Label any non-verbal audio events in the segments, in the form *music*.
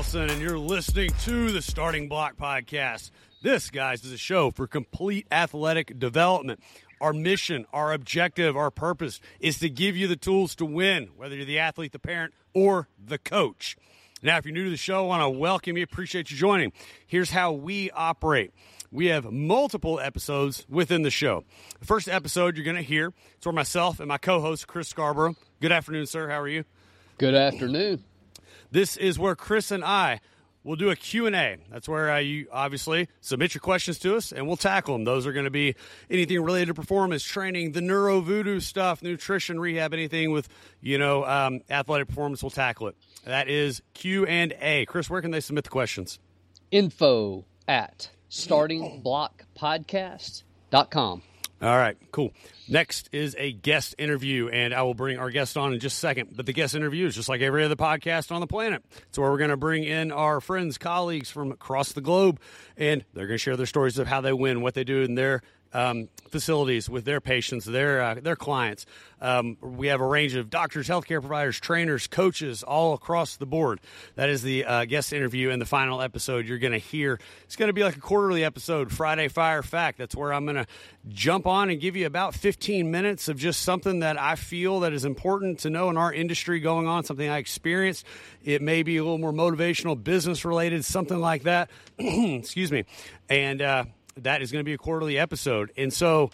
And you're listening to the Starting Block Podcast. This, guys, is a show for complete athletic development. Our mission, our objective, our purpose is to give you the tools to win, whether you're the athlete, the parent, or the coach. Now, if you're new to the show, I want to welcome you. Appreciate you joining. Here's how we operate. We have multiple episodes within the show. The first episode you're going to hear is where myself and my co-host Chris Scarborough. Good afternoon, sir. How are you? Good afternoon. This is where Chris and I will do a Q&A. That's where uh, you obviously submit your questions to us and we'll tackle them. Those are going to be anything related to performance training, the neuro voodoo stuff, nutrition, rehab, anything with, you know, um, athletic performance, we'll tackle it. That is Q&A. Chris, where can they submit the questions? Info at startingblockpodcast.com. All right, cool. Next is a guest interview, and I will bring our guest on in just a second. But the guest interview is just like every other podcast on the planet. It's where we're going to bring in our friends, colleagues from across the globe, and they're going to share their stories of how they win, what they do in their um, facilities with their patients, their uh, their clients. Um, we have a range of doctors, healthcare providers, trainers, coaches, all across the board. That is the uh, guest interview and the final episode you're going to hear. It's going to be like a quarterly episode, Friday Fire Fact. That's where I'm going to jump on and give you about 15 minutes of just something that I feel that is important to know in our industry going on, something I experienced. It may be a little more motivational, business related, something like that. *clears throat* Excuse me. And uh, that is going to be a quarterly episode. And so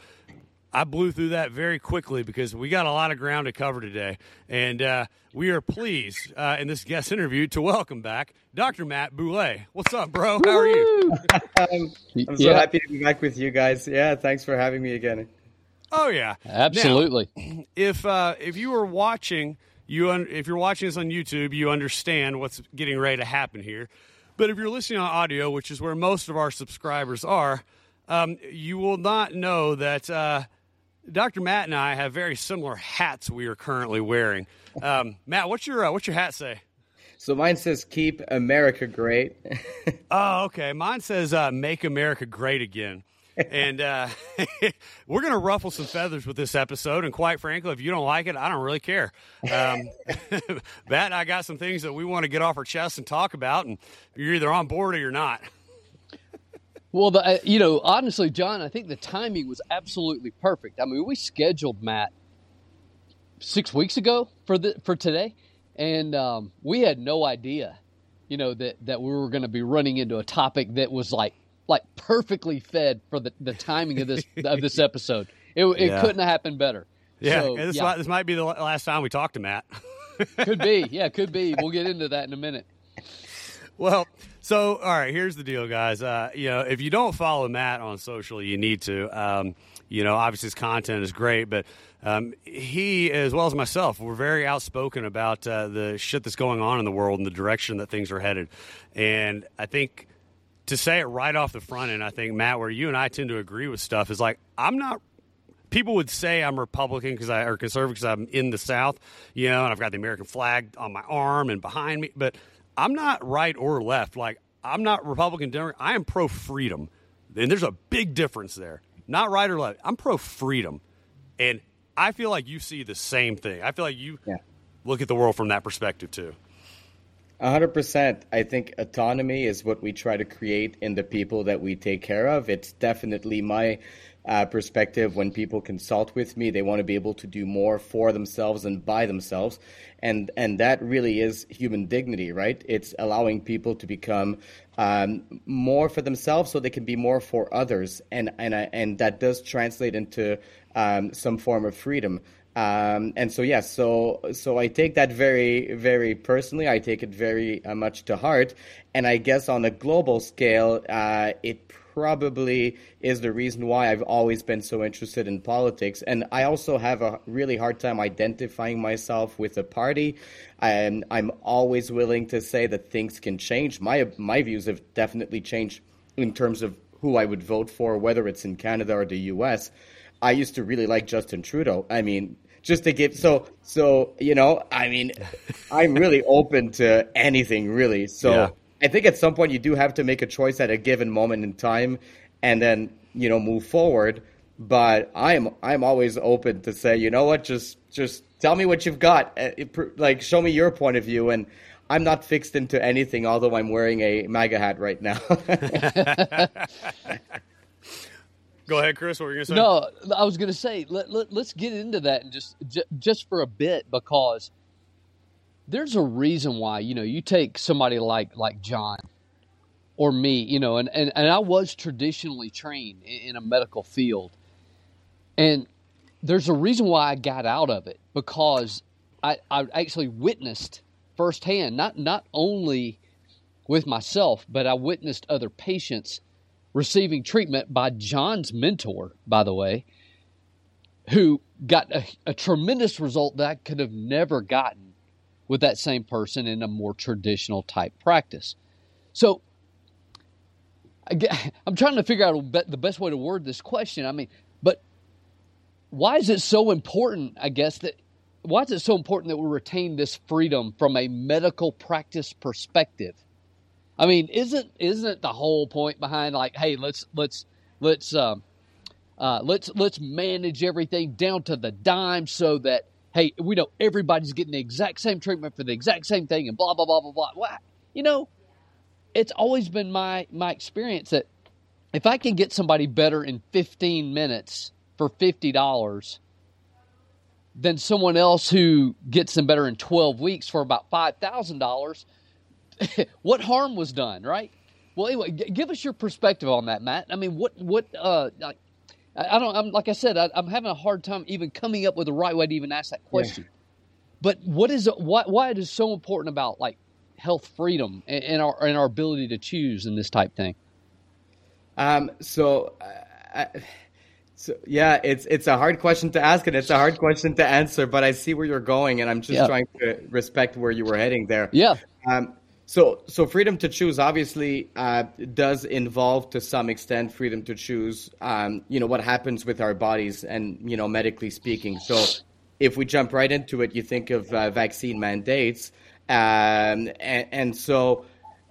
I blew through that very quickly because we got a lot of ground to cover today. And uh, we are pleased uh, in this guest interview to welcome back Dr. Mat Boule. What's up, bro? How are you? um, *laughs* I'm so yeah. happy to be back with you guys. Yeah, thanks for having me again. Oh yeah, absolutely. Now, if uh, if you were watching, you un- if you're watching this on YouTube, you understand what's getting ready to happen here. But if you're listening on audio, which is where most of our subscribers are, um, you will not know that uh, Dr. Mat and I have very similar hats we are currently wearing. Um, Mat, what's your uh, what's your hat say? So mine says "Keep America Great." *laughs* oh, okay. Mine says uh, "Make America Great Again." And uh, *laughs* we're going to ruffle some feathers with this episode. And quite frankly, if you don't like it, I don't really care. Um, *laughs* and I got some things that we want to get off our chest and talk about, and you're either on board or you're not. Well, the, uh, you know, honestly, John, I think the timing was absolutely perfect. I mean, we scheduled Mat six weeks ago for the for today, and um, we had no idea, you know, that that we were going to be running into a topic that was like like perfectly fed for the, the timing of this of this *laughs* episode. It, it yeah. couldn't have happened better. Yeah, so, this, yeah. Might, this might be the last time we talk to Mat. *laughs* could be, *laughs* yeah, could be. We'll get into that in a minute. Well, so all right, here's the deal, guys. Uh, you know, if you don't follow Mat on social, you need to. Um, you know, obviously his content is great, but um, he, as well as myself, we're very outspoken about uh, the shit that's going on in the world and the direction that things are headed. And I think to say it right off the front end, I think Mat, where you and I tend to agree with stuff is like I'm not. People would say I'm Republican because I or conservative because I'm in the South, you know, and I've got the American flag on my arm and behind me, but I'm not right or left. Like I'm not Republican. Democrat. I am pro freedom, and there's a big difference there. Not right or left. I'm pro freedom, and I feel like you see the same thing. I feel like you yeah. look at the world from that perspective too hundred percent. I think autonomy is what we try to create in the people that we take care of. It's definitely my uh, perspective when people consult with me. They want to be able to do more for themselves and by themselves, and and that really is human dignity, right? It's allowing people to become um, more for themselves so they can be more for others, and and and that does translate into um, some form of freedom. Um, and so yes, so so I take that very very personally. I take it very uh, much to heart, and I guess on a global scale, uh, it probably is the reason why I've always been so interested in politics. And I also have a really hard time identifying myself with a party. And I'm always willing to say that things can change. My my views have definitely changed in terms of who I would vote for, whether it's in Canada or the U.S. I used to really like Justin Trudeau. I mean, just to give so so you know i mean *laughs* i'm really open to anything really. So yeah. i think at some point you do have to make a choice at a given moment in time and then you know move forward. But i'm i'm always open to say you know what? Just just tell me what you've got. Uh, like show me your point of view. And I'm not fixed into anything, although I'm wearing a MAGA hat right now. *laughs* *laughs* Go ahead, Chris. What were you going to say? No, I was going to say let, let, us get into that and just just for a bit because there's a reason why you know you take somebody like like John or me, you know, and, and, and I was traditionally trained in, in a medical field, and there's a reason why I got out of it because I, I actually witnessed firsthand, not not only with myself, but I witnessed other patients receiving treatment by John's mentor, by the way, who got a, a tremendous result that I could have never gotten with that same person in a more traditional type practice. So *laughs* I'm trying to figure out the best way to word this question. I mean, but why is it so important, I guess, that why is it so important that we retain this freedom from a medical practice perspective? I mean, isn't isn't it the whole point behind like, hey, let's let's let's um, uh, let's let's manage everything down to the dime so that hey, we know everybody's getting the exact same treatment for the exact same thing and blah blah blah blah blah. Well, you know, it's always been my my experience that if I can get somebody better in 15 minutes for fifty dollars than someone else who gets them better in 12 weeks for about five thousand dollars *laughs* what harm was done, right? Well, anyway, g- give us your perspective on that, Mat. I mean, what what uh, I don't. I'm like I said, I, am having a hard time even coming up with the right way to even ask that question. Yeah. But what is why why it is so important about like health freedom and, and our and our ability to choose in this type thing? Um. So. Uh, I, so yeah, it's it's a hard question to ask and it's a hard question to answer, but I see where you're going, and I'm just yeah. trying to respect where you were heading there. Yeah. Um, so, so freedom to choose obviously uh, does involve to some extent freedom to choose. Um, you know what happens with our bodies, and you know medically speaking. So, if we jump right into it, you think of uh, vaccine mandates, um, and, and so,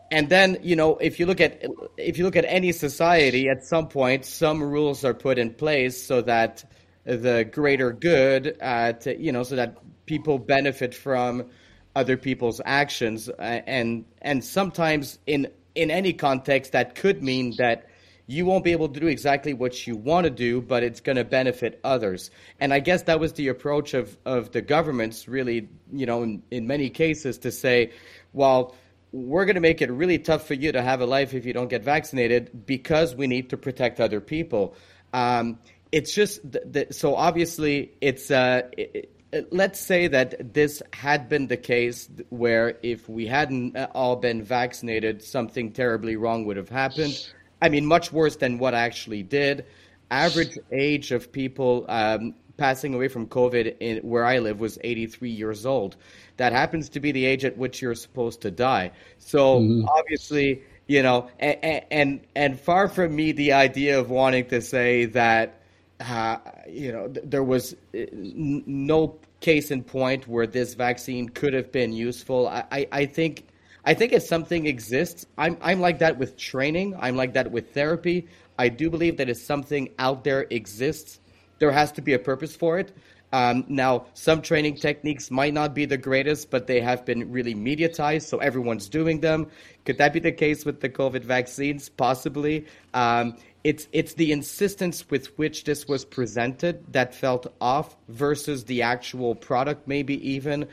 and then you know if you look at if you look at any society, at some point, some rules are put in place so that the greater good, uh, to you know, so that people benefit from other people's actions uh, and and sometimes in in any context that could mean that you won't be able to do exactly what you want to do but it's going to benefit others. And i guess that was the approach of of the governments really you know in, in many cases to say well we're going to make it really tough for you to have a life if you don't get vaccinated because we need to protect other people. Um, it's just th- so obviously it's uh, it, let's say that this had been the case where if we hadn't uh, all been vaccinated, something terribly wrong would have happened. I mean, much worse than what I actually did. Average age of people um, passing away from COVID in where I live was 83 years old. That happens to be the age at which you're supposed to die. So mm-hmm. obviously, you know, and, and and far from me the idea of wanting to say that uh, you know, th- there was uh, n- no case in point where this vaccine could have been useful. I, I, I, think I think if something exists, I'm I'm like that with training. I'm like that with therapy. I do believe that if something out there exists, there has to be a purpose for it. Um, now, some training techniques might not be the greatest, but they have been really mediatized, so everyone's doing them. Could that be the case with the COVID vaccines? Possibly. Um, it's it's the insistence with which this was presented that felt off versus the actual product, maybe even.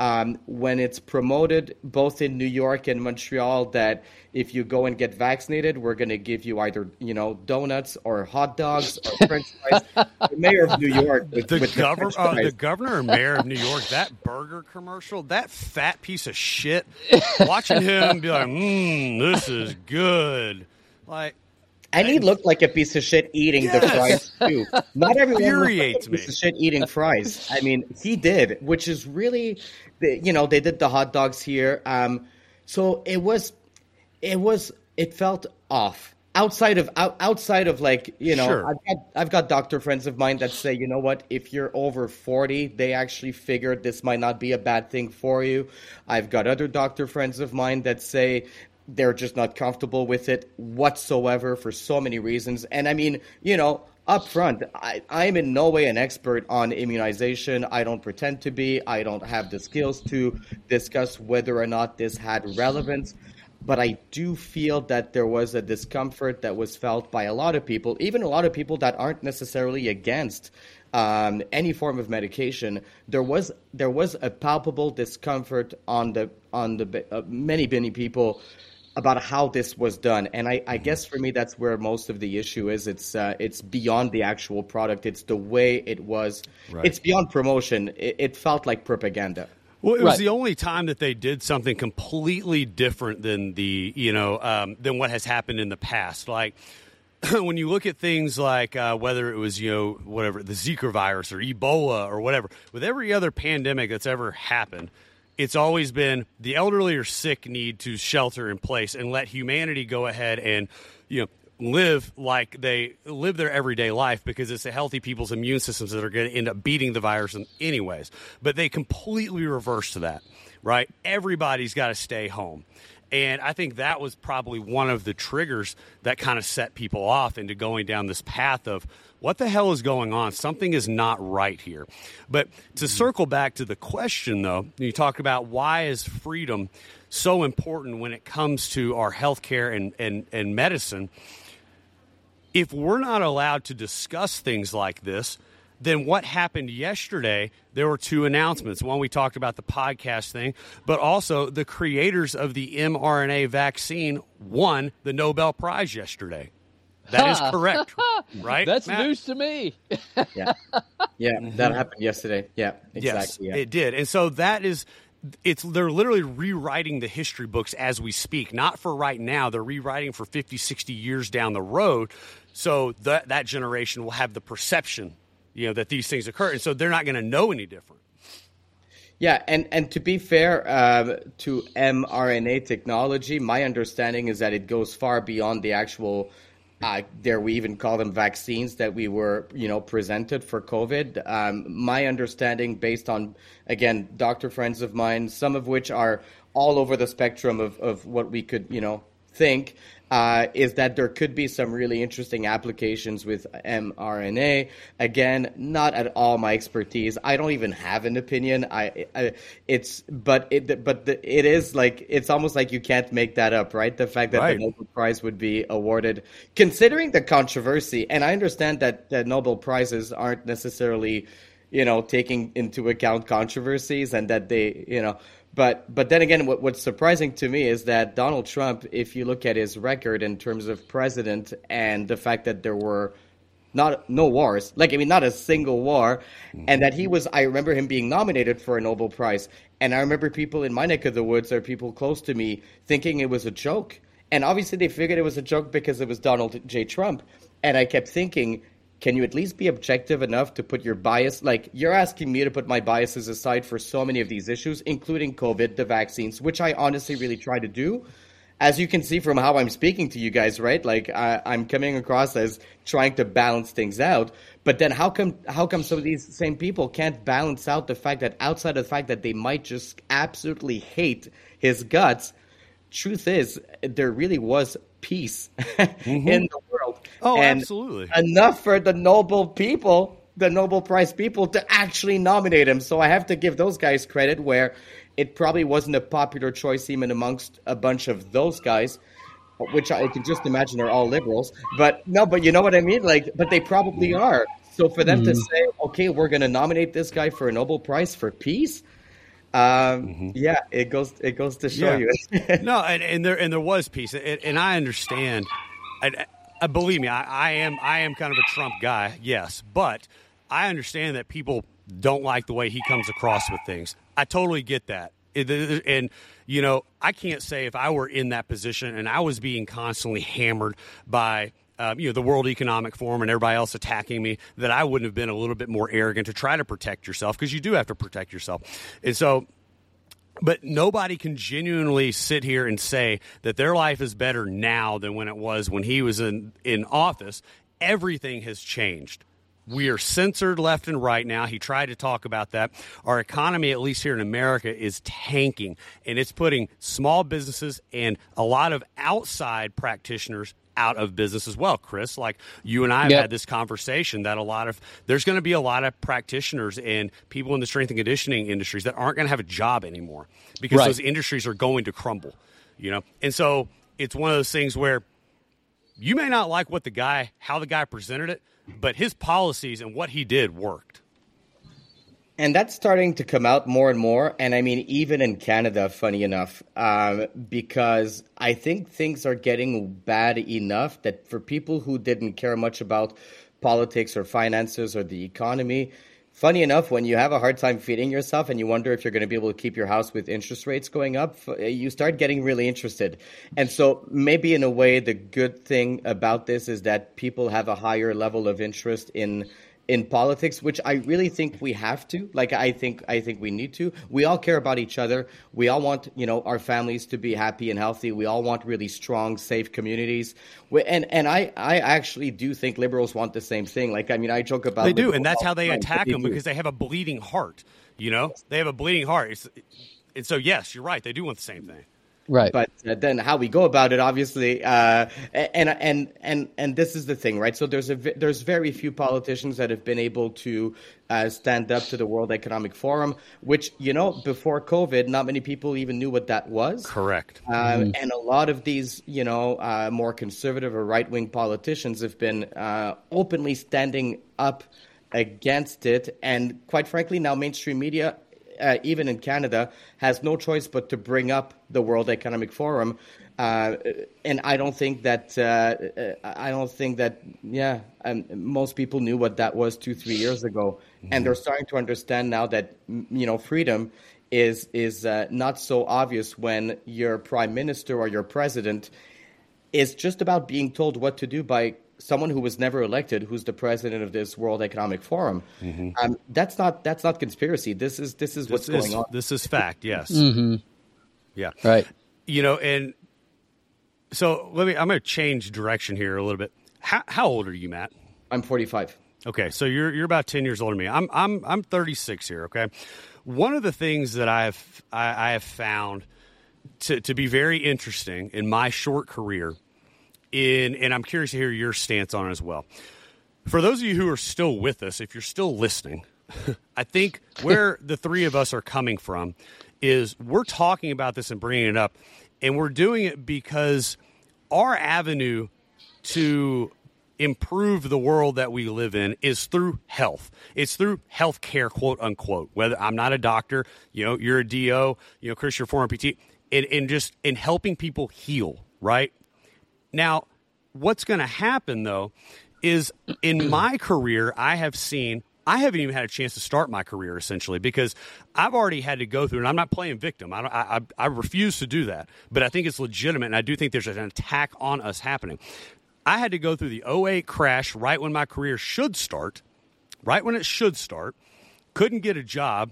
Um, when it's promoted both in New York and Montreal that if you go and get vaccinated, we're going to give you either you know donuts or hot dogs or *laughs* French fries. the mayor of New York, with, the, with governor, uh, the governor or mayor of New York, that burger commercial, that fat piece of shit. *laughs* Watching him be like, "Mmm, this is good." Like and he looked like a piece of shit eating yes. the fries too. *laughs* Not everyone looks like a piece of shit eating fries. I mean, he did, which is really, you know, they did the hot dogs here. Um, so it was, it was, it felt off. Outside of out, outside of like you know, sure. I've got I've got doctor friends of mine that say you know what if you're over forty, they actually figured this might not be a bad thing for you. I've got other doctor friends of mine that say they're just not comfortable with it whatsoever for so many reasons. And I mean, you know, up front, I, I'm in no way an expert on immunization. I don't pretend to be. I don't have the skills to discuss whether or not this had relevance. But I do feel that there was a discomfort that was felt by a lot of people, even a lot of people that aren't necessarily against um, any form of medication. There was there was a palpable discomfort on the on the uh, many many people about how this was done. And I, I, guess for me, that's where most of the issue is. It's uh, it's beyond the actual product. It's the way it was. Right. It's beyond promotion. It, it, felt like propaganda. Well, it was right. the only time that they did something completely different than the you know um, than what has happened in the past. Like *clears throat* when you look at things like uh, whether it was you know whatever the Zika virus or Ebola or whatever, with every other pandemic that's ever happened it's always been the elderly or sick need to shelter in place and let humanity go ahead and you know live like they live their everyday life because it's the healthy people's immune systems that are going to end up beating the virus anyways. But they completely reverse to that right? Everybody's got to stay home and I think that was probably one of the triggers that kind of set people off into going down this path of what the hell is going on? Something is not right here. But to mm-hmm. circle back to the question, though, you talk about why is freedom so important when it comes to our healthcare and, and, and medicine. If we're not allowed to discuss things like this, then what happened yesterday? There were two announcements. One, we talked about the podcast thing, but also the creators of the mRNA vaccine won the Nobel Prize yesterday. That is correct, *laughs* right? That's Mat? news to me. *laughs* yeah, yeah, mm-hmm. that happened yesterday. Yeah, exactly. Yes, yeah. it did, and so that is it's they're literally rewriting the history books as we speak not for right now they're rewriting for 50 60 years down the road so that that generation will have the perception you know that these things occur and so they're not going to know any different yeah, and, and to be fair uh, to mRNA technology, my understanding is that it goes far beyond the actual uh, dare we even call them vaccines that we were, you know, presented for COVID. Um, my understanding, based on again doctor friends of mine, some of which are all over the spectrum of, of what we could, you know, think, uh, is that there could be some really interesting applications with mRNA. Again, not at all my expertise. I don't even have an opinion. I, I it's but it but the, it is like it's almost like you can't make that up, right? The fact that right. the Nobel Prize would be awarded, considering the controversy, and I understand that the Nobel prizes aren't necessarily, you know, taking into account controversies and that they, you know but but then again, what, what's surprising to me is that Donald Trump, if you look at his record in terms of president and the fact that there were not no wars, like I mean, not a single war, and that he was. I remember him being nominated for a Nobel Prize, and I remember people in my neck of the woods or people close to me thinking it was a joke, and obviously they figured it was a joke because it was Donald J. Trump, and I kept thinking can you at least be objective enough to put your bias like you're asking me to put my biases aside for so many of these issues including covid the vaccines which i honestly really try to do. As you can see from how i'm speaking to you guys right like I, i'm coming across as trying to balance things out. But then how come how come some of these same people can't balance out the fact that outside of the fact that they might just absolutely hate his guts truth is there really was peace *laughs* mm-hmm. in the world. Oh, and absolutely. Enough for the noble people, the Nobel Prize people, to actually nominate him. So I have to give those guys credit where it probably wasn't a popular choice even amongst a bunch of those guys. Which I can just imagine are all liberals, but no, but you know what I mean. Like, but they probably are. So for them mm-hmm. to say, "Okay, we're going to nominate this guy for a Nobel Prize for peace," Um, mm-hmm. Yeah, it goes it goes to show yeah. you. *laughs* no, and, and, there and there was peace, and, and I understand. I, I, believe me, I, I am I am kind of a Trump guy, yes, but I understand that people don't like the way he comes across with things. I totally get that, and you know, I can't say if I were in that position and I was being constantly hammered by um, you know, the World Economic Forum and everybody else attacking me, that I wouldn't have been a little bit more arrogant to try to protect yourself because you do have to protect yourself. And so, but nobody can genuinely sit here and say that their life is better now than when it was when he was in, in office. Everything has changed. We are censored left and right now. He tried to talk about that. Our economy, at least here in America, is tanking, and it's putting small businesses and a lot of outside practitioners out of business as well, Chris. Like you and I have Yep. had this conversation that a lot of there's going to be a lot of practitioners and people in the strength and conditioning industries that aren't going to have a job anymore because Right. those industries are going to crumble. You know, and so it's one of those things where you may not like what the guy how the guy presented it, but his policies and what he did worked. And that's starting to come out more and more. And I mean, even in Canada, funny enough, um, because I think things are getting bad enough that for people who didn't care much about politics or finances or the economy, funny enough, when you have a hard time feeding yourself and you wonder if you're going to be able to keep your house with interest rates going up, you start getting really interested. And so, maybe in a way, the good thing about this is that people have a higher level of interest in in politics, which I really think we have to. Like I think I think we need to. We all care about each other. We all want you know our families to be happy and healthy. We all want really strong, safe communities. We, and and I I actually do think liberals want the same thing. Like I mean I joke about They do, and that's how they time, attack them because they have a bleeding heart. You know, they have a bleeding heart. It's, and so, yes, you're right. They do want the same thing. Right. but uh, then how we go about it obviously uh, and and and and this is the thing right so there's a there's very few politicians that have been able to uh, stand up to the World Economic Forum which you know before covid not many people even knew what that was Correct. um, and a lot of these, you know, uh, more conservative or right wing politicians have been uh, openly standing up against it. And quite frankly, now mainstream media, uh, even in Canada, has no choice but to bring up the World Economic Forum. Uh, and I don't think that uh, I don't think that yeah um, most people knew what that was two three years ago, and they're starting to understand now that you know freedom is is uh, not so obvious when your prime minister or your president is just about being told what to do by someone who was never elected, who's the president of this World Economic Forum. Um, that's not that's not conspiracy. This is this is what's is going on. this is fact. Yes. Yeah. Right. You know, and so let me. I'm going to change direction here a little bit. How, how old are you, Mat? I'm 45. Okay, so you're you're about ten years older than me. I'm I'm I'm 36 here. Okay, one of the things that I've I, I have found to to be very interesting in my short career, in and I'm curious to hear your stance on it as well. For those of you who are still with us, if you're still listening, *laughs* I think where *laughs* the three of us are coming from is we're talking about this and bringing it up, and we're doing it because our avenue to improve the world that we live in is through health. It's through health care, quote unquote. Whether I'm not a doctor, you know, you're a DO, you know, Chris, you're a former PT, and, and just in helping people heal, right? Now, what's going to happen though is in *clears throat* my career, I have seen. I haven't even had a chance to start my career essentially because I've already had to go through, and I'm not playing victim. I, don't, I, I I refuse to do that, but I think it's legitimate, and I do think there's an attack on us happening. I had to go through the 08 crash right when my career should start, right when it should start. Couldn't get a job.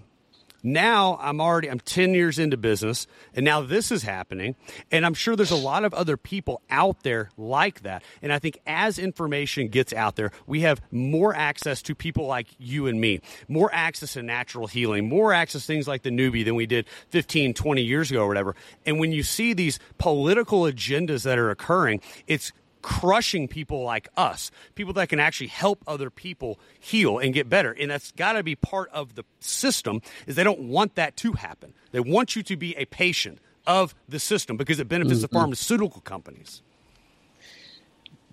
Now I'm already I'm 10 years into business and now this is happening and I'm sure there's a lot of other people out there like that. And I think as information gets out there, we have more access to people like you and me, more access to natural healing, more access to things like the Neubie than we did 15, 20 years ago or whatever. And when you see these political agendas that are occurring, it's crushing people like us, people that can actually help other people heal and get better. And that's got to be part of the system is they don't want that to happen. They want you to be a patient of the system because it benefits the mm-hmm. pharmaceutical companies.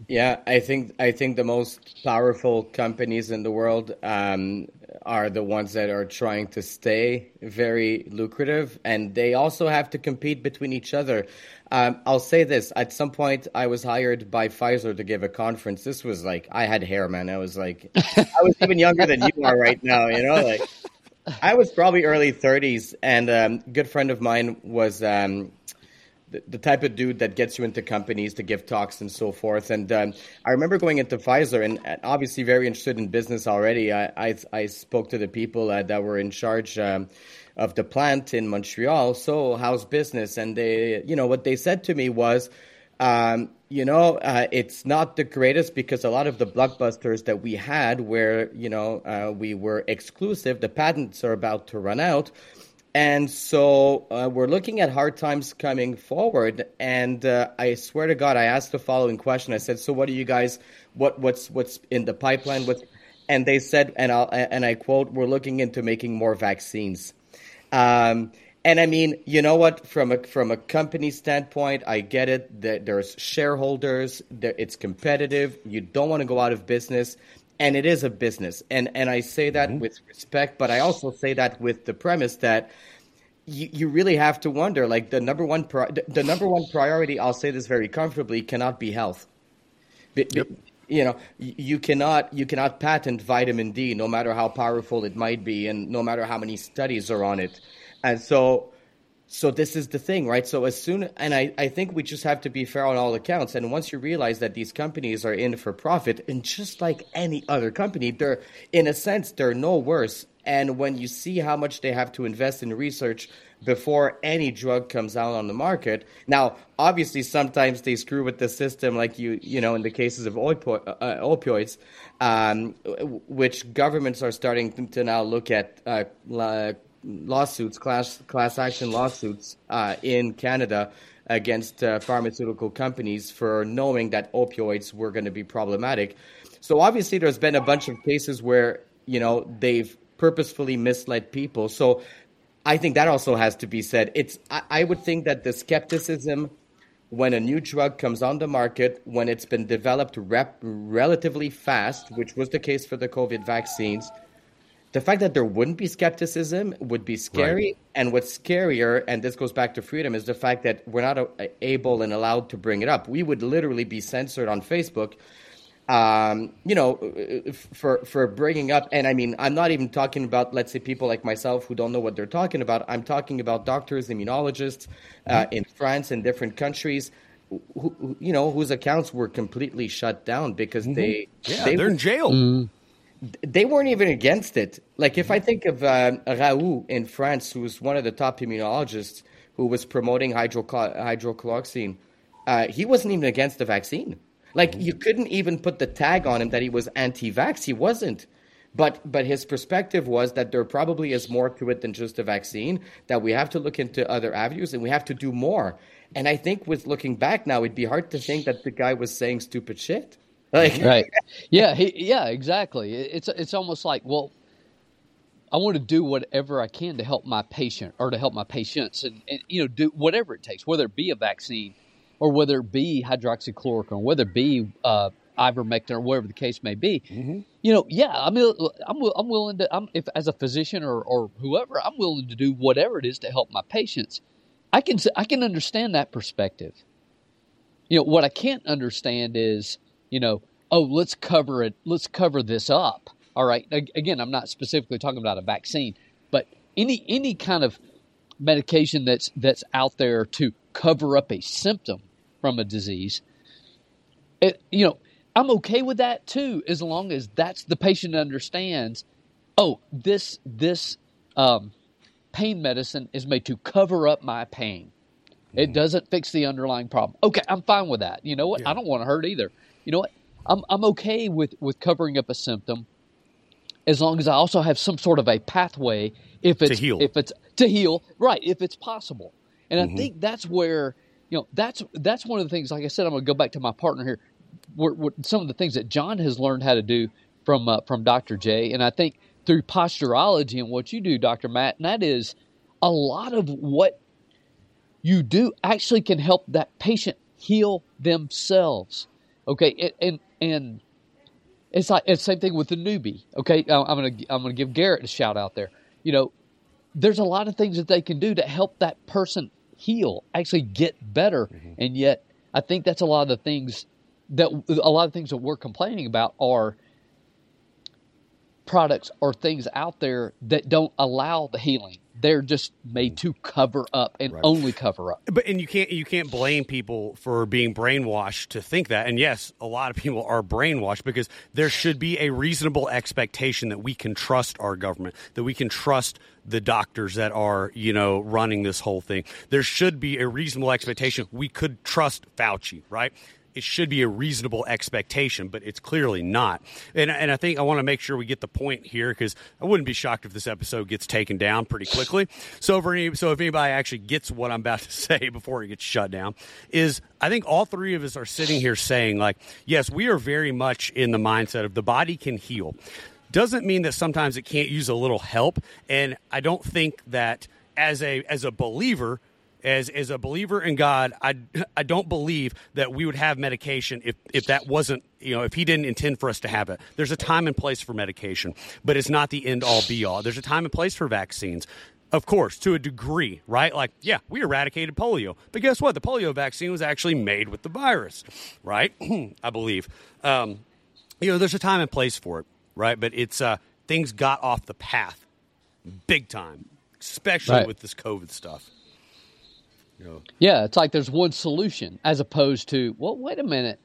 Yeah, I think I think the most powerful companies in the world um, are the ones that are trying to stay very lucrative, and they also have to compete between each other. Um, I'll say this: at some point, I was hired by Pfizer to give a conference. This was like I had hair, man. I was like, I was even younger than you are right now. You know, like I was probably early thirties, and um, a good friend of mine was. Um, the, type of dude that gets you into companies to give talks and so forth. And um, I remember going into Pfizer and and obviously very interested in business already. I, I, I spoke to the people uh, that were in charge um, of the plant in Montreal. So how's business? And they, you know, what they said to me was, um, you know, uh, it's not the greatest because a lot of the blockbusters that we had, where you know uh, we were exclusive, the patents are about to run out. And so uh, we're looking at hard times coming forward. And uh, I swear to God, I asked the following question. I said, "So what are you guys? What what's what's in the pipeline? What's and they said, and I and I quote, "We're looking into making more vaccines." Um, and I mean, you know what? From a from a company standpoint, I get it. That there's shareholders. It's competitive. You don't want to go out of business, and it is a business. And and I say that mm-hmm. with respect, but I also say that with the premise that you, you really have to wonder. Like the number one pri- the number one priority, I'll say this very comfortably, cannot be health. Be, yep. you know, you cannot you cannot patent vitamin D, no matter how powerful it might be, and no matter how many studies are on it and so, so this is the thing, right? So as soon, and I, I think we just have to be fair on all accounts. And once you realize that these companies are in for profit, and just like any other company, they're in a sense they're no worse. And when you see how much they have to invest in research before any drug comes out on the market, now obviously sometimes they screw with the system, like you you know in the cases of opo- uh, opioids, um, which governments are starting to now look at. Uh, lawsuits, class class action lawsuits uh, in Canada against uh, pharmaceutical companies for knowing that opioids were going to be problematic. So obviously, there's been a bunch of cases where you know they've purposefully misled people. So I think that also has to be said. It's I, I would think that the skepticism when a new drug comes on the market, when it's been developed rep- relatively fast, which was the case for the COVID vaccines the fact that there wouldn't be skepticism would be scary. Right. And what's scarier, and this goes back to freedom, is the fact that we're not able and allowed to bring it up. We would literally be censored on Facebook. Um, you know, for for bringing up, and I mean, I'm not even talking about, let's say, people like myself who don't know what they're talking about. I'm talking about doctors, immunologists uh, mm-hmm. in France and different countries who, you know, whose accounts were completely shut down because mm-hmm. they yeah, they are in jail. Mm they weren't even against it. Like if I think of uh, Raoult in France, who was one of the top immunologists who was promoting hydrochloroquine, uh, he wasn't even against the vaccine. Like you couldn't even put the tag on him that he was anti-vax. He wasn't. But but his perspective was that there probably is more to it than just a vaccine. That we have to look into other avenues and we have to do more. And I think with looking back now, it'd be hard to think that the guy was saying stupid shit. Like, right. *laughs* Yeah. He, yeah. Exactly. It's it's almost like well, I want to do whatever I can to help my patient or to help my patients, and, and you know do whatever it takes, whether it be a vaccine or whether it be hydroxychloroquine, whether it be uh, ivermectin or whatever the case may be. Mm-hmm. You know, yeah, I'm I'm I'm willing to. I'm if as a physician or or whoever, I'm willing to do whatever it is to help my patients. I can I can understand that perspective. You know, what I can't understand is you know, oh, let's cover it, let's cover this up. All right. Again, I'm not specifically talking about a vaccine, but any any kind of medication that's that's out there to cover up a symptom from a disease. It, you know, I'm okay with that too, as long as that's the patient understands. Oh, this this um, pain medicine is made to cover up my pain. It mm-hmm. doesn't fix the underlying problem. Okay, I'm fine with that. You know what? Yeah. I don't want to hurt either you know what? I'm I'm okay with with covering up a symptom as long as I also have some sort of a pathway if it's if it's to heal right if it's possible. And mm-hmm. I think that's where you know that's that's one of the things. Like I said, I'm going to go back to my partner here. What, what, some of the things that John has learned how to do from uh, from Dr. J, and I think through posturology and what you do, Dr. Mat, and that is a lot of what you do actually can help that patient heal themselves. Okay, and and it's like it's the same thing with the Neubie. Okay, I'm gonna I'm gonna give Garrett a shout out there. You know, there's a lot of things that they can do to help that person heal, actually get better, mm-hmm. and yet I think that's a lot of the things that a lot of things that we're complaining about are products or things out there that don't allow the healing they're just made mm. to cover up and right. only cover up. But and you can't you can't blame people for being brainwashed to think that. And yes, a lot of people are brainwashed because there should be a reasonable expectation that we can trust our government, that we can trust the doctors that are, you know, running this whole thing. There should be a reasonable expectation we could trust Fauci, right? It should be a reasonable expectation, but it's clearly not. And, and I think I want to make sure we get the point here because I wouldn't be shocked if this episode gets taken down pretty quickly. So, for any, so if anybody actually gets what I'm about to *laughs* say before it gets shut down, is I think all three of us are sitting here saying, like, yes, we are very much in the mindset of the body can heal. Doesn't mean that sometimes it can't use a little help. And I don't think that as a as a believer, as as a believer in God, I I don't believe that we would have medication if if that wasn't you know if He didn't intend for us to have it. There's a time and place for medication, but it's not the end all be all. There's a time and place for vaccines. Of course, to a degree, right? Like, yeah, we eradicated polio, but guess what? The polio vaccine was actually made with the virus, right? *clears throat* I believe. Um, you know, there's a time and place for it, right? But it's uh, things got off the path big time, especially Right. with this COVID stuff. You know, Yeah, it's like there's one solution as opposed to, well, wait a minute.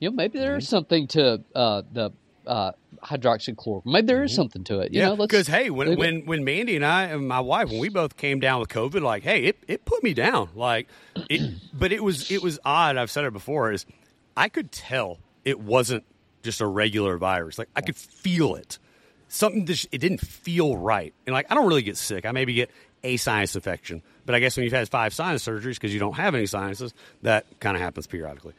You know, maybe there is something to uh, the uh, hydroxychloroquine. Maybe there is something to it. You yeah, because hey, when, it. when when Mandy and I and my wife when we both came down with COVID, like, hey, it, it put me down. Like, it, *clears throat* but it was it was odd. I've said it before. Is I could tell it wasn't just a regular virus. Like I could feel it. Something just it didn't feel right. And like I don't really get sick. I maybe get a sinus infection, but I guess when you've had five sinus surgeries because you don't have any sinuses, that kind of happens periodically.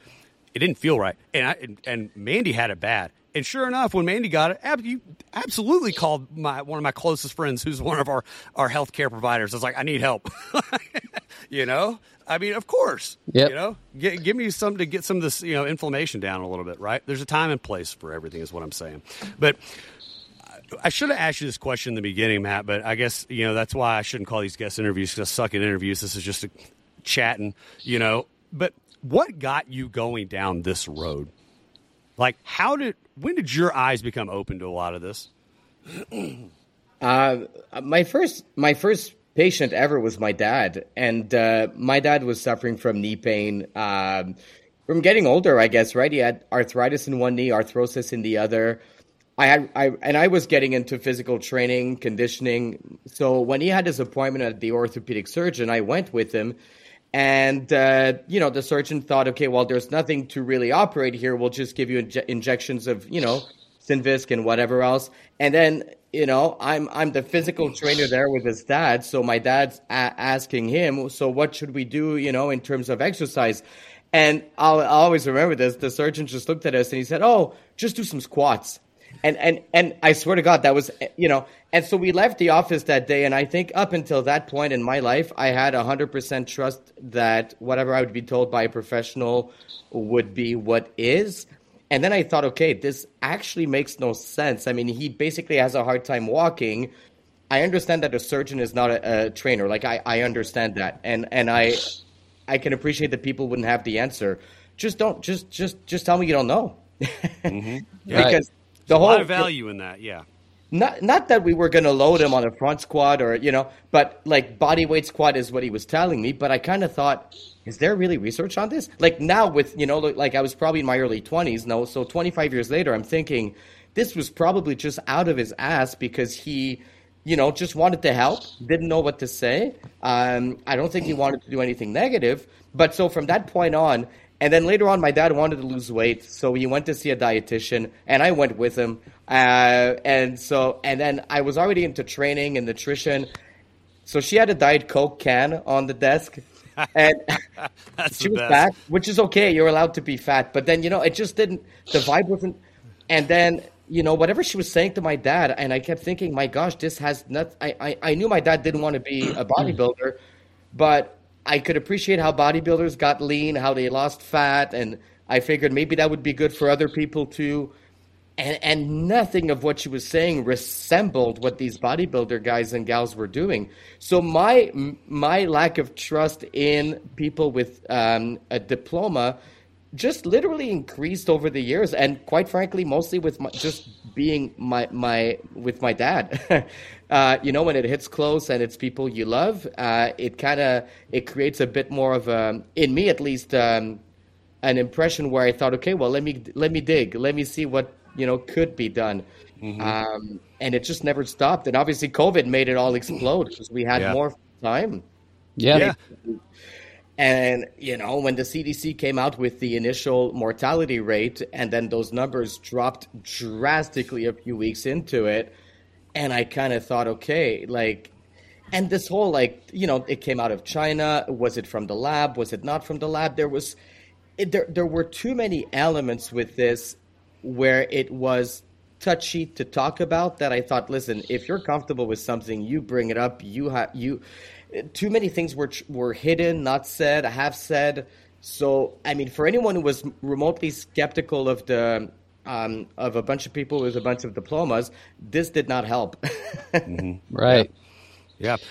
It didn't feel right, and I and, and Mandy had it bad. And sure enough, when Mandy got it, ab- you absolutely called my one of my closest friends, who's one of our our healthcare providers. I was like, I need help. *laughs* you know, I mean, of course. Yep. You know, Gi- give me something to get some of this you know inflammation down a little bit. Right? There's a time and place for everything, is what I'm saying. But I should have asked you this question in the beginning, Mat, but I guess you know that's why I shouldn't call these guest interviews because I suck at interviews. This is just a chatting, you know. But what got you going down this road? Like, how did when did your eyes become open to a lot of this? *clears throat* Uh, my first my first patient ever was my dad, and uh, my dad was suffering from knee pain um, from getting older. I guess right. He had arthritis in one knee, arthrosis in the other. I had I and I was getting into physical training, conditioning. So when he had his appointment at the orthopedic surgeon, I went with him. And uh, you know, the surgeon thought, okay, well, there's nothing to really operate here. We'll just give you inje- injections of, you know, Synvisc and whatever else. And then, you know, I'm I'm the physical trainer there with his dad. So my dad's a- asking him, so what should we do, you know, in terms of exercise? And I'll, I'll always remember this. The surgeon just looked at us and he said, "Oh, just do some squats." And and and I swear to God, that was you know. And so we left the office that day, and I think up until that point in my life, I had hundred percent trust that whatever I would be told by a professional would be what is. And then I thought, okay, this actually makes no sense. I mean, he basically has a hard time walking. I understand that a surgeon is not a, a trainer. Like I, I understand that, and and I, I can appreciate that people wouldn't have the answer. Just don't. Just just just tell me you don't know. *laughs* Mm-hmm. Yeah. Because the a whole lot of value in that. Yeah. not not that we were going to load him on a front squat or you know but like body weight squat is what he was telling me but i kind of thought is there really research on this like now with you know like i was probably in my early 20s no so 25 years later i'm thinking this was probably just out of his ass because he you know just wanted to help didn't know what to say um, i don't think he wanted to do anything negative but so from that point on and then later on, my dad wanted to lose weight, so he went to see a dietitian, and I went with him. Uh, and so, and then I was already into training and nutrition. So she had a Diet Coke can on the desk, *laughs* and That's she was best. fat, which is okay. You're allowed to be fat, but then you know it just didn't. The vibe wasn't. And then you know whatever she was saying to my dad, and I kept thinking, my gosh, this has not. I I, I knew my dad didn't want to be a bodybuilder, but I could appreciate how bodybuilders got lean, how they lost fat, and I figured maybe that would be good for other people too. And, and nothing of what she was saying resembled what these bodybuilder guys and gals were doing. So my my lack of trust in people with um, a diploma just literally increased over the years, and quite frankly, mostly with my, just being my my with my dad. *laughs* uh, you know, when it hits close and it's people you love, uh, it kind of it creates a bit more of a in me at least. Um, an impression where I thought, okay, well, let me let me dig, let me see what you know could be done, um, and it just never stopped. And obviously, COVID made it all explode *clears throat* because we had Yeah. more time. yeah. Yeah. And, you know, when the CDC came out with the initial mortality rate and then those numbers dropped drastically a few weeks into it, and I kind of thought, okay, like, and this whole, like, you know, it came out of China. Was it from the lab? Was it not from the lab? There was, it, there, there were too many elements with this where it was touchy to talk about that I thought, listen, if you're comfortable with something, you bring it up. You have, you, too many things were were hidden, not said, half said. So, I mean, for anyone who was remotely skeptical of the um, of a bunch of people with a bunch of diplomas, this did not help. *laughs* mm-hmm. *laughs* Right. Yeah. yeah.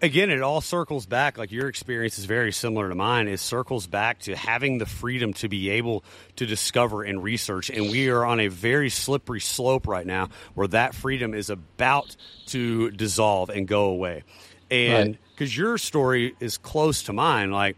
Again, it all circles back. Like your experience is very similar to mine. It circles back to having the freedom to be able to discover and research. And we are on a very slippery slope right now where that freedom is about to dissolve and go away. And because right. your story is close to mine, like,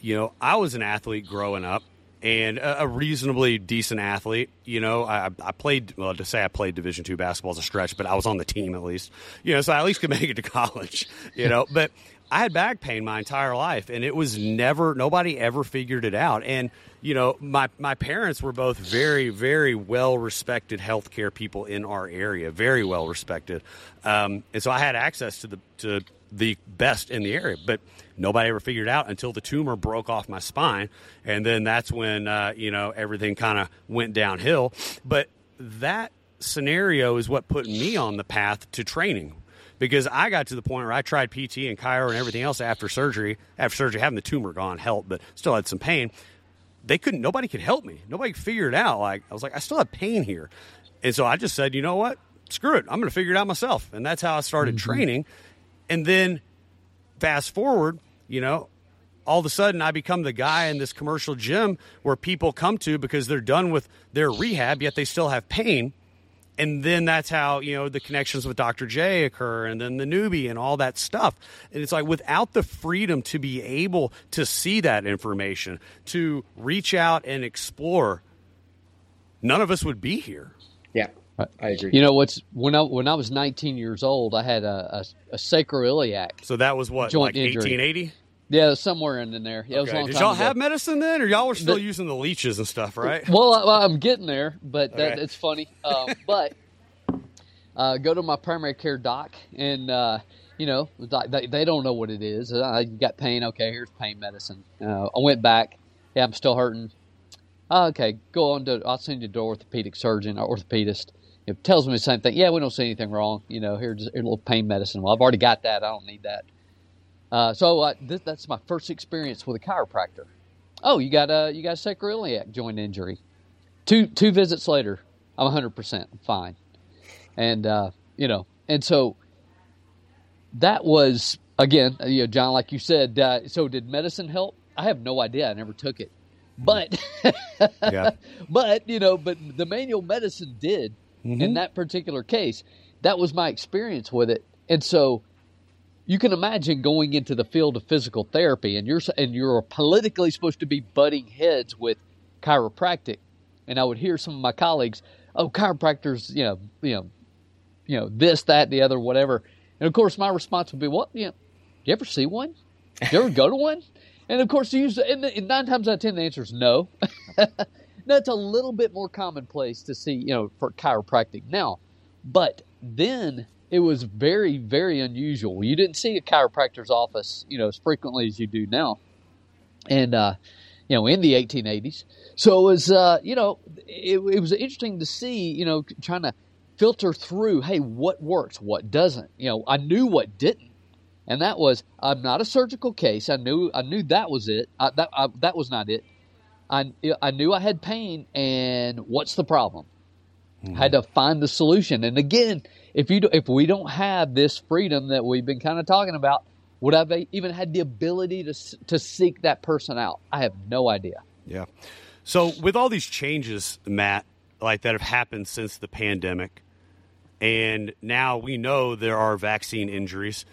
you know, I was an athlete growing up and a, reasonably decent athlete. You know, I, I played well to say I played Division two basketball as a stretch, but I was on the team at least. You know, so I at least could *laughs* make it to college. You know, but I had back pain my entire life, and it was never nobody ever figured it out. And you know, my my parents were both very very well respected healthcare people in our area, very well respected, um, and so I had access to the to the best in the area, but nobody ever figured out until the tumor broke off my spine, and then that's when uh, you know everything kind of went downhill. But that scenario is what put me on the path to training because I got to the point where I tried PT and chiro and everything else after surgery. After surgery, having the tumor gone helped, but still had some pain. They couldn't. Nobody could help me. Nobody could figure it out. Like I was like, I still have pain here, and so I just said, you know what? Screw it. I'm going to figure it out myself, and that's how I started mm-hmm. training. And then fast forward, you know, all of a sudden I become the guy in this commercial gym where people come to because they're done with their rehab, yet they still have pain. And then that's how, you know, the connections with Dr. J occur and then the Neubie and all that stuff. And it's like without the freedom to be able to see that information, to reach out and explore, none of us would be here. Yeah. I agree. You know what's when I when I was 19 years old, I had a, a, a sacroiliac. So that was what joint like 1880. Yeah, somewhere in there. Yeah, okay. Did y'all ago. have medicine then, or y'all were still the, using the leeches and stuff, right? Well, I, am getting there, but that, okay. it's funny. Um, *laughs* but uh, go to my primary care doc, and uh, you know they, they, don't know what it is. I got pain. Okay, here's pain medicine. Uh, I went back. Yeah, I'm still hurting. okay, go on to. I'll send you to orthopedic surgeon or orthopedist it tells me the same thing. Yeah, we don't see anything wrong. You know, here's a little pain medicine. Well, I've already got that. I don't need that. Uh, so uh, th- that's my first experience with a chiropractor. Oh, you got a you got a sacroiliac joint injury. Two two visits later, I'm 100 percent fine, and uh, you know, and so that was again, you know, John, like you said. Uh, so did medicine help? I have no idea. I never took it, but yeah. *laughs* but you know, but the manual medicine did mm-hmm. in that particular case. That was my experience with it. And so you can imagine going into the field of physical therapy and you're and you're politically supposed to be butting heads with chiropractic. And I would hear some of my colleagues, "Oh, chiropractors, you know, you know, you know, this, that, the other, whatever." And of course, my response would be, "What? You know, you ever see one? You ever go to one?" *laughs* And of course, usually, and nine times out of ten, the answer is no. *laughs* That's a little bit more commonplace to see, you know, for chiropractic now. But then it was very, very unusual. You didn't see a chiropractor's office, you know, as frequently as you do now. And, uh, you know, in the 1880s. So it was, uh, you know, it, it was interesting to see, you know, trying to filter through, hey, what works, what doesn't. You know, I knew what didn't and that was I'm not a surgical case. I knew I knew that was it. I, that I, that was not it. I, I knew I had pain, and what's the problem? Mm-hmm. I had to find the solution. And again, if you do, if we don't have this freedom that we've been kind of talking about, would I have even had the ability to to seek that person out? I have no idea. Yeah. So with all these changes, Mat, like that have happened since the pandemic, and now we know there are vaccine injuries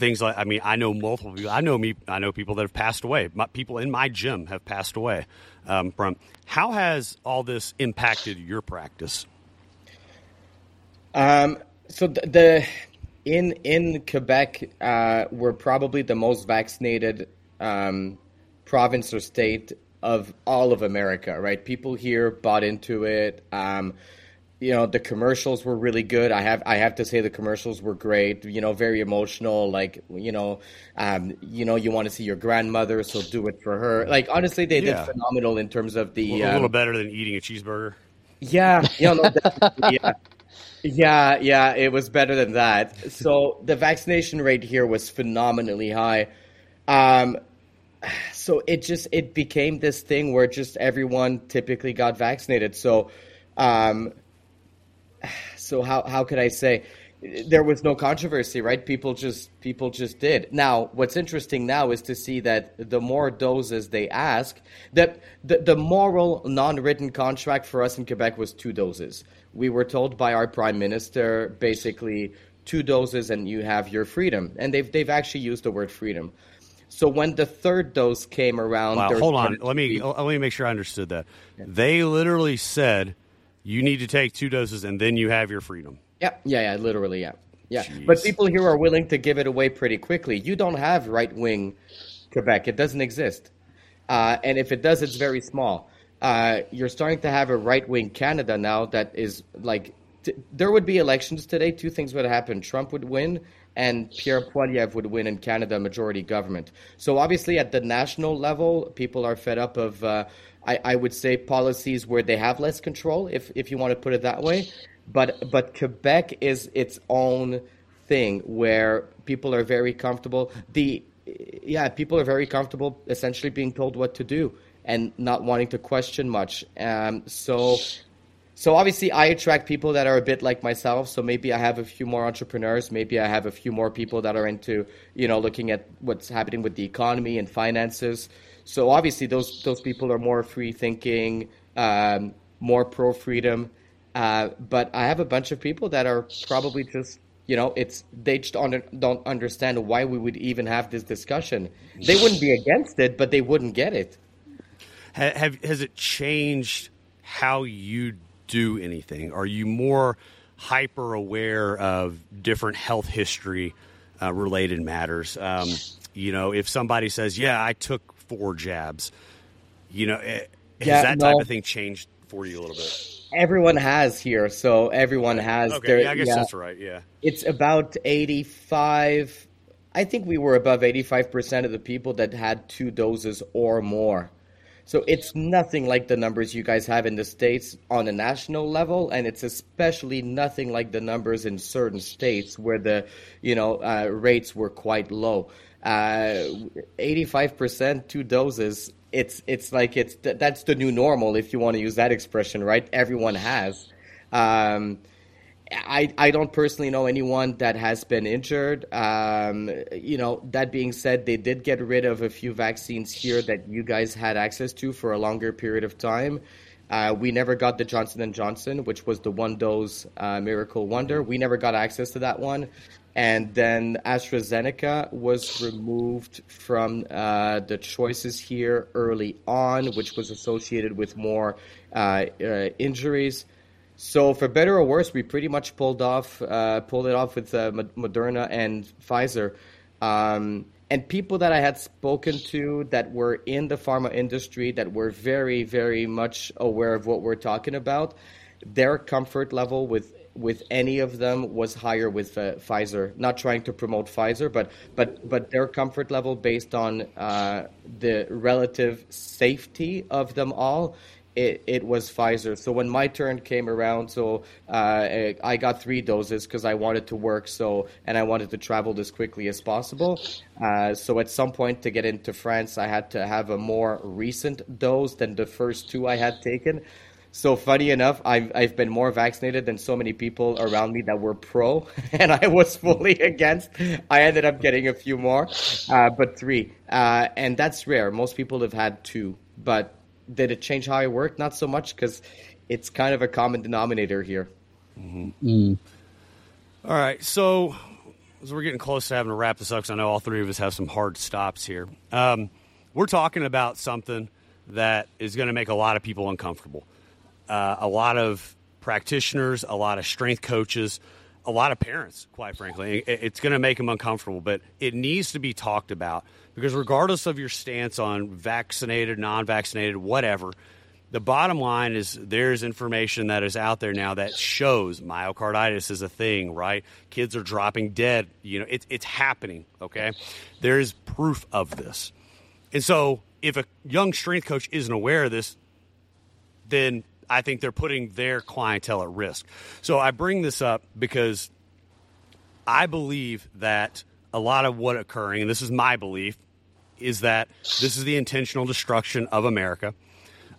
things like I mean I know multiple people I know me I know people that have passed away my, people in my gym have passed away um, from how has all this impacted your practice um, so the, the, in in Quebec uh, we're probably the most vaccinated um, province or state of all of America, right? People here bought into it. Um, you know, the commercials were really good. I have I have to say the commercials were great. You know, very emotional. Like you know, um, you know, you want to see your grandmother, so do it for her. Like honestly, they Yeah. did phenomenal in terms of the a um, little better than eating a cheeseburger. yeah, yeah, no, *laughs* definitely, yeah. Yeah, yeah, it was better than that. So the vaccination rate here was phenomenally high. Um, so it just it became this thing where just everyone typically got vaccinated. So, um, so how how could I say? There was no controversy, right? People just people just did. Now, what's interesting now is to see that the more doses they ask, that the, the moral non-written contract for us in Quebec was two doses. We were told by our prime minister basically two doses and you have your freedom, and they've they've actually used the word freedom. So when the third dose came around, Wow, hold on. Let me let me make sure I understood that. They literally said you need to take two doses and then you have your freedom. Yeah, yeah, yeah, literally, yeah. Yeah. Jeez. But people here are willing to give it away pretty quickly. You don't have right wing Quebec, it doesn't exist. Uh, and if it does, it's very small. Uh, you're starting to have a right wing Canada now that is like, t- there would be elections today. Two things would happen Trump would win, and Pierre Poilievre would win in Canada majority government. So obviously, at the national level, people are fed up of, uh, I, I would say, policies where they have less control, if, if you want to put it that way. But but Quebec is its own thing where people are very comfortable. The yeah, people are very comfortable essentially being told what to do and not wanting to question much. Um, so so obviously I attract people that are a bit like myself. So maybe I have a few more entrepreneurs. Maybe I have a few more people that are into you know looking at what's happening with the economy and finances. So obviously those those people are more free thinking, um, more pro freedom. Uh, but I have a bunch of people that are probably just you know it's they just don't, understand why we would even have this discussion. They wouldn't be against it, but they wouldn't get it. Ha- have has it changed how you do anything? Are you more hyper aware of different health history uh, related matters? Um, you know, if somebody says, "Yeah, I took four jabs," you know, eh, has Yeah, that type of thing changed for you a little bit? Everyone has here, so everyone has. Okay, their- yeah, I guess that's right. Yeah. it's about 85 i think we were above 85% of the people that had two doses or more so it's nothing like the numbers you guys have in the states on a national level and it's especially nothing like the numbers in certain states where the you know uh, rates were quite low uh, 85% two doses it's it's like it's th- that's the new normal if you want to use that expression right everyone has um, I, I don't personally know anyone that has been injured. Um, you know, that being said, they did get rid of a few vaccines here that you guys had access to for a longer period of time. Uh, we never got the Johnson and Johnson, which was the one dose uh, Miracle Wonder. We never got access to that one. And then AstraZeneca was removed from uh, the choices here early on, which was associated with more uh, uh, injuries. So for better or worse, we pretty much pulled off uh, pulled it off with uh, Moderna and Pfizer. Um, and people that I had spoken to that were in the pharma industry that were very very much aware of what we're talking about, their comfort level with with any of them was higher with uh, Pfizer. Not trying to promote Pfizer, but but but their comfort level based on uh, the relative safety of them all it, it was Pfizer. So when my turn came around, so uh, I got three doses because I wanted to work. So and I wanted to travel as quickly as possible. Uh, so at some point to get into France, I had to have a more recent dose than the first two I had taken. So funny enough, I've I've been more vaccinated than so many people around me that were pro, *laughs* and I was fully against. I ended up getting a few more, uh, but three, uh, and that's rare. Most people have had two, but did it change how I work? Not so much because it's kind of a common denominator here. All right, so as we're getting close to having to wrap this up, 'cause I know all three of us have some hard stops here. Um, we're talking about something that is going to make a lot of people uncomfortable. Uh, a lot of practitioners, a lot of strength coaches, a lot of parents, quite frankly. It's going to make them uncomfortable, but it needs to be talked about because regardless of your stance on vaccinated, non-vaccinated, whatever, the bottom line is there's information that is out there now that shows myocarditis is a thing, right? Kids are dropping dead. You know, it, it's happening. Okay, there is proof of this, and so if a young strength coach isn't aware of this, then I think they're putting their clientele at risk. So I bring this up because I believe that a lot of what occurring, and this is my belief, is that this is the intentional destruction of America.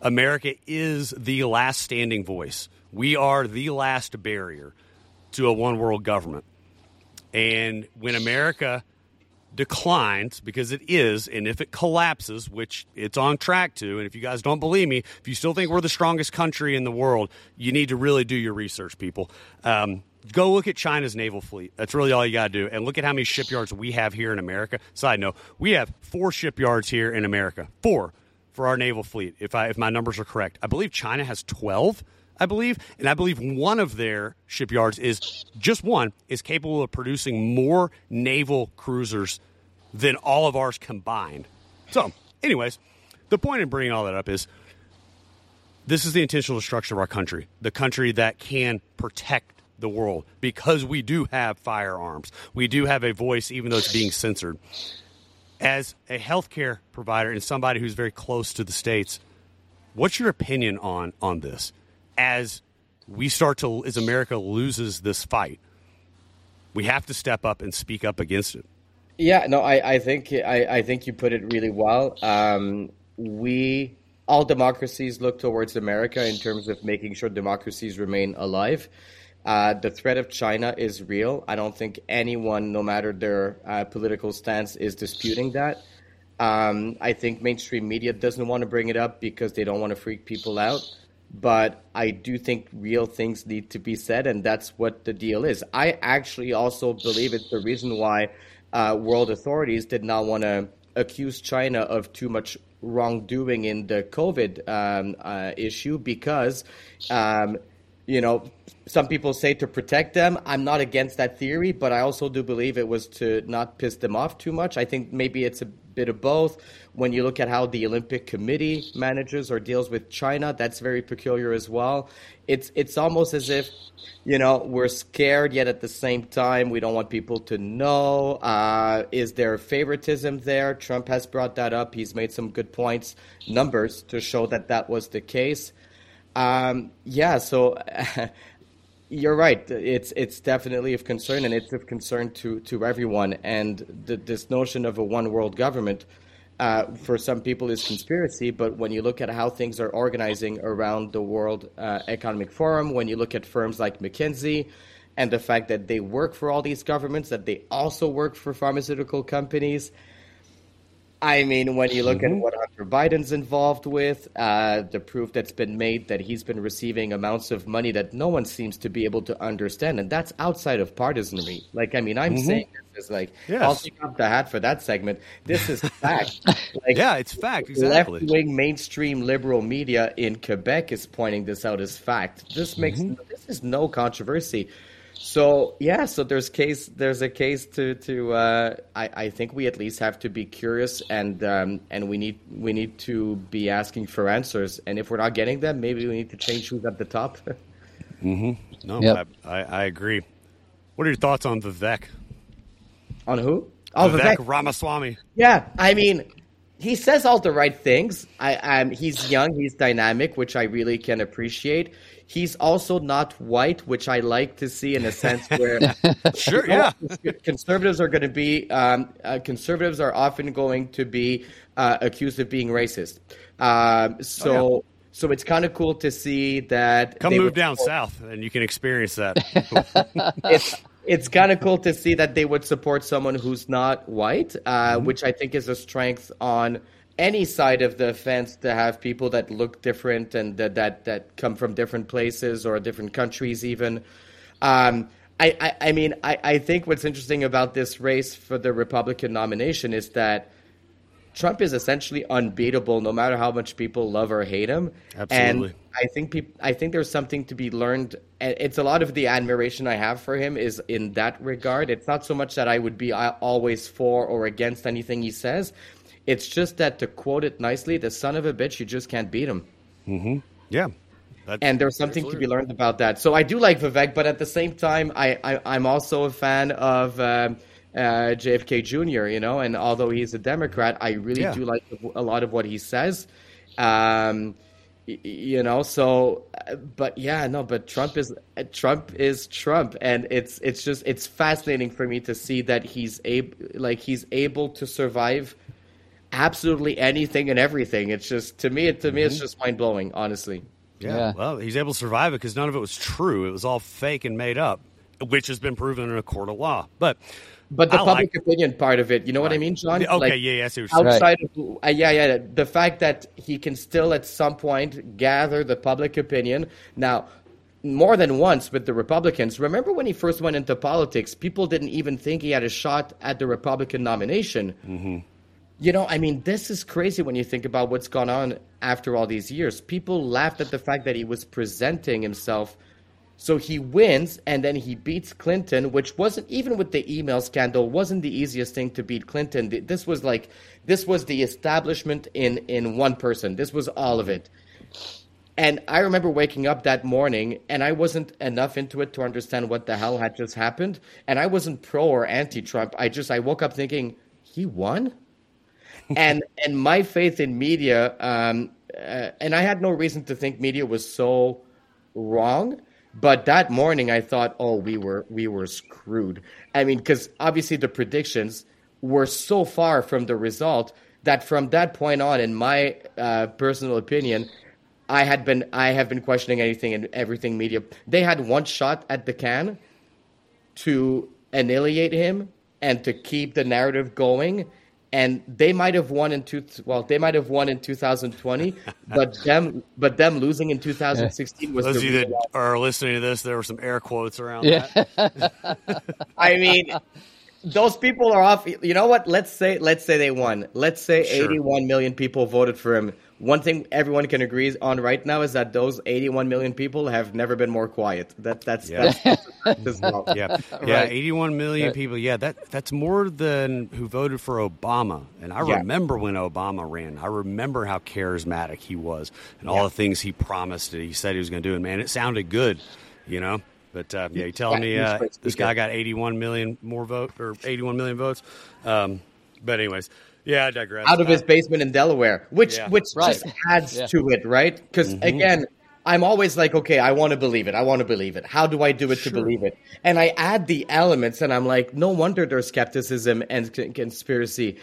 America is the last standing voice. We are the last barrier to a one world government. And when America declines, because it is, and if it collapses, which it's on track to, and if you guys don't believe me, if you still think we're the strongest country in the world, you need to really do your research, people. Um, go look at China's naval fleet. That's really all you got to do. And look at how many shipyards we have here in America. Side note, we have four shipyards here in America. Four for our naval fleet, if I if my numbers are correct. I believe China has 12. I believe, and I believe one of their shipyards is just one is capable of producing more naval cruisers than all of ours combined. So, anyways, the point in bringing all that up is this is the intentional destruction of our country, the country that can protect the world because we do have firearms. We do have a voice, even though it's being censored. As a healthcare provider and somebody who's very close to the states, what's your opinion on on this? As we start to, as America loses this fight, we have to step up and speak up against it. Yeah, no, I, I think I, I think you put it really well. Um, we all democracies look towards America in terms of making sure democracies remain alive. Uh, the threat of China is real. I don't think anyone, no matter their uh, political stance, is disputing that. Um, I think mainstream media doesn't want to bring it up because they don't want to freak people out. But I do think real things need to be said, and that's what the deal is. I actually also believe it's the reason why uh, world authorities did not want to accuse China of too much wrongdoing in the COVID um, uh, issue because um, you know, some people say to protect them. I'm not against that theory, but I also do believe it was to not piss them off too much. I think maybe it's a bit of both. When you look at how the Olympic Committee manages or deals with China, that's very peculiar as well. It's it's almost as if, you know, we're scared yet at the same time we don't want people to know. Uh, is there favoritism there? Trump has brought that up. He's made some good points, numbers to show that that was the case. Um, yeah, so *laughs* you're right. It's it's definitely of concern, and it's of concern to to everyone. And the, this notion of a one world government. Uh, for some people is conspiracy, but when you look at how things are organizing around the World uh, Economic Forum, when you look at firms like McKinsey, and the fact that they work for all these governments, that they also work for pharmaceutical companies, I mean, when you look mm-hmm. at what Hunter Biden's involved with, uh, the proof that's been made that he's been receiving amounts of money that no one seems to be able to understand, and that's outside of partisanry. Like, I mean, I'm mm-hmm. saying this is like, yes. I'll take off the hat for that segment. This is fact. *laughs* like, yeah, it's fact. Exactly. Left wing mainstream liberal media in Quebec is pointing this out as fact. This makes mm-hmm. this is no controversy. So yeah, so there's case there's a case to to uh, I, I think we at least have to be curious and um, and we need we need to be asking for answers and if we're not getting them, maybe we need to change who's at the top. *laughs* mm-hmm. No, yep. I, I, I agree. What are your thoughts on Vivek? On who? Oh, Vivek, Vivek Ramaswamy. Yeah, I mean, he says all the right things. I, um, he's young, he's dynamic, which I really can appreciate. He's also not white, which I like to see in a sense where *laughs* sure, yeah, conservatives are going to be um, uh, conservatives are often going to be uh, accused of being racist. Um, so. Oh, yeah. So it's kind of cool to see that. Come move down support. south, and you can experience that. *laughs* it's it's kind of cool to see that they would support someone who's not white, uh, mm-hmm. which I think is a strength on any side of the fence to have people that look different and that that, that come from different places or different countries even. Um, I, I, I, mean, I, I think what's interesting about this race for the Republican nomination is that Trump is essentially unbeatable, no matter how much people love or hate him. Absolutely. And I think people, I think there's something to be learned. and It's a lot of the admiration I have for him is in that regard. It's not so much that I would be uh, always for or against anything he says. It's just that to quote it nicely, the son of a bitch, you just can't beat him. Mm-hmm. Yeah. That's and there's something to be learned about that. So I do like Vivek, but at the same time, I, I am also a fan of um, uh, JFK Jr. You know, and although he's a Democrat, I really Yeah. do like a lot of what he says. Um, you know, so uh, but yeah, no, but Trump is uh, Trump is Trump, and it's it's just it's fascinating for me to see that he's able like he's able to survive absolutely anything and everything. It's just to me, to me, it's just mind blowing, honestly. Yeah. Yeah. Well, he's able to survive it because none of it was true. It was all fake and made up, which has been proven in a court of law. But But the I public like- opinion part of it, you know what I mean, John? okay, Like, yeah, yeah, I see what you're saying. Outside of uh, yeah, yeah, the fact that he can still at some point gather the public opinion now. More than once with the Republicans. Remember when he first went into politics, people didn't even think he had a shot at the Republican nomination. Mm-hmm. You know, I mean, this is crazy when you think about what's gone on after all these years. People laughed at the fact that he was presenting himself. So he wins and then he beats Clinton, which wasn't even with the email scandal, wasn't the easiest thing to beat Clinton. This was like this was the establishment in in one person. This was all of it. And I remember waking up that morning and I wasn't enough into it to understand what the hell had just happened. And I wasn't pro or anti Trump. I just I woke up thinking, he won? And and my faith in media, um, uh, and I had no reason to think media was so wrong. But that morning, I thought, oh, we were we were screwed. I mean, because obviously the predictions were so far from the result that from that point on, in my uh, personal opinion, I had been I have been questioning anything and everything media. They had one shot at the can to annihilate him and to keep the narrative going. And they might have won in two. Well, they might have won in 2020, *laughs* but them, but them losing in 2016 was Those of you that are listening to this, there were some air quotes around Yeah. that. *laughs* I mean, those people are off. You know what? Let's say let's say they won. Let's say Sure. 81 million people voted for him. One thing everyone can agree on right now is that those 81 million people have never been more quiet. That that's Yeah. that's, that's *laughs* as well. Yeah, *laughs* yeah, Right. 81 million Right. people. Yeah, that that's more than who voted for Obama. And I Yeah. remember when Obama ran. I remember how charismatic he was and all Yeah. the things he promised that he said he was going to do. And man, it sounded good, you know. But uh, yeah, you telling Yeah, me uh, this guy got 81 million more vote or 81 million votes? Um, but anyways, yeah, I digress. out of his Uh, basement in Delaware, which Yeah. which Right. just adds Yeah. to it, right? Because Mm-hmm. again, I'm always like, okay, I want to believe it. I want to believe it. How do I do it to believe it? And I add the elements, and I'm like, no wonder there's skepticism and c- conspiracy.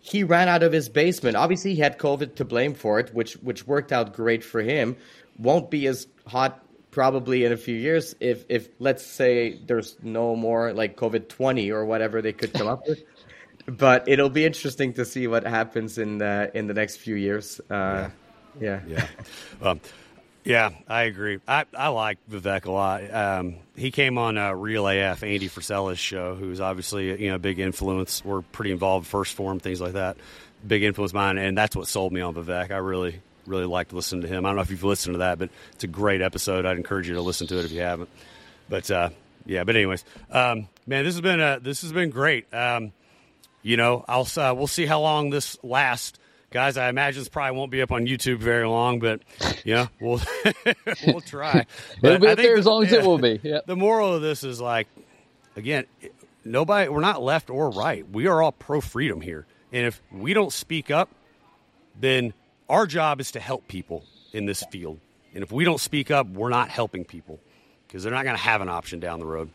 He ran out of his basement. Obviously, he had COVID to blame for it, which which worked out great for him. Won't be as hot probably in a few years if if let's say there's no more like COVID twenty or whatever they could come up with but it'll be interesting to see what happens in the in the next few years. Uh, yeah. Yeah. Um, yeah, I agree. I, I like Vivek a lot. Um, he came on uh, Real AF, Andy Frisella's show, who's obviously you know a big influence. We're pretty involved, 1st Phorm, things like that. Big influence of mine, and that's what sold me on Vivek. I really, really liked listening to him. I don't know if you've listened to that, but it's a great episode. I'd encourage you to listen to it if you haven't. But uh, yeah, but anyways, um, man, this has been uh, this has been great. Um, you know, I'll uh, we'll see how long this lasts, guys. I imagine this probably won't be up on YouTube very long, but yeah, we'll *laughs* we'll try. *laughs* It'll be up there the- as long as yeah, it will be. *laughs* Yeah. The moral of this is like, again, nobody. We're not left or right. We are all pro freedom here, and if we don't speak up, then our job is to help people in this field. And if we don't speak up, we're not helping people because they're not going to have an option down the road.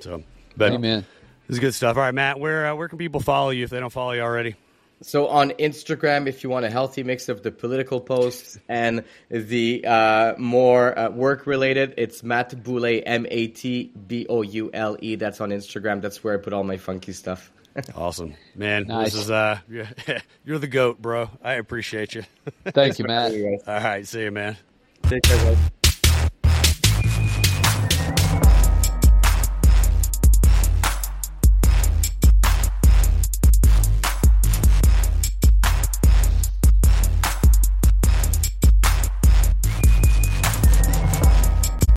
So, but Amen. This is good stuff. All right, Mat, where uh, where can people follow you if they don't follow you already? So on Instagram, if you want a healthy mix of the political posts and the uh, more uh, work related, it's Mat Boule, M A T B O U L E. That's on Instagram. That's where I put all my funky stuff. *laughs* Awesome, man. Nice. This is uh, *laughs* you're the goat, bro. I appreciate you. Thank you, Mat. *laughs* All right, see you, man. take care, guys.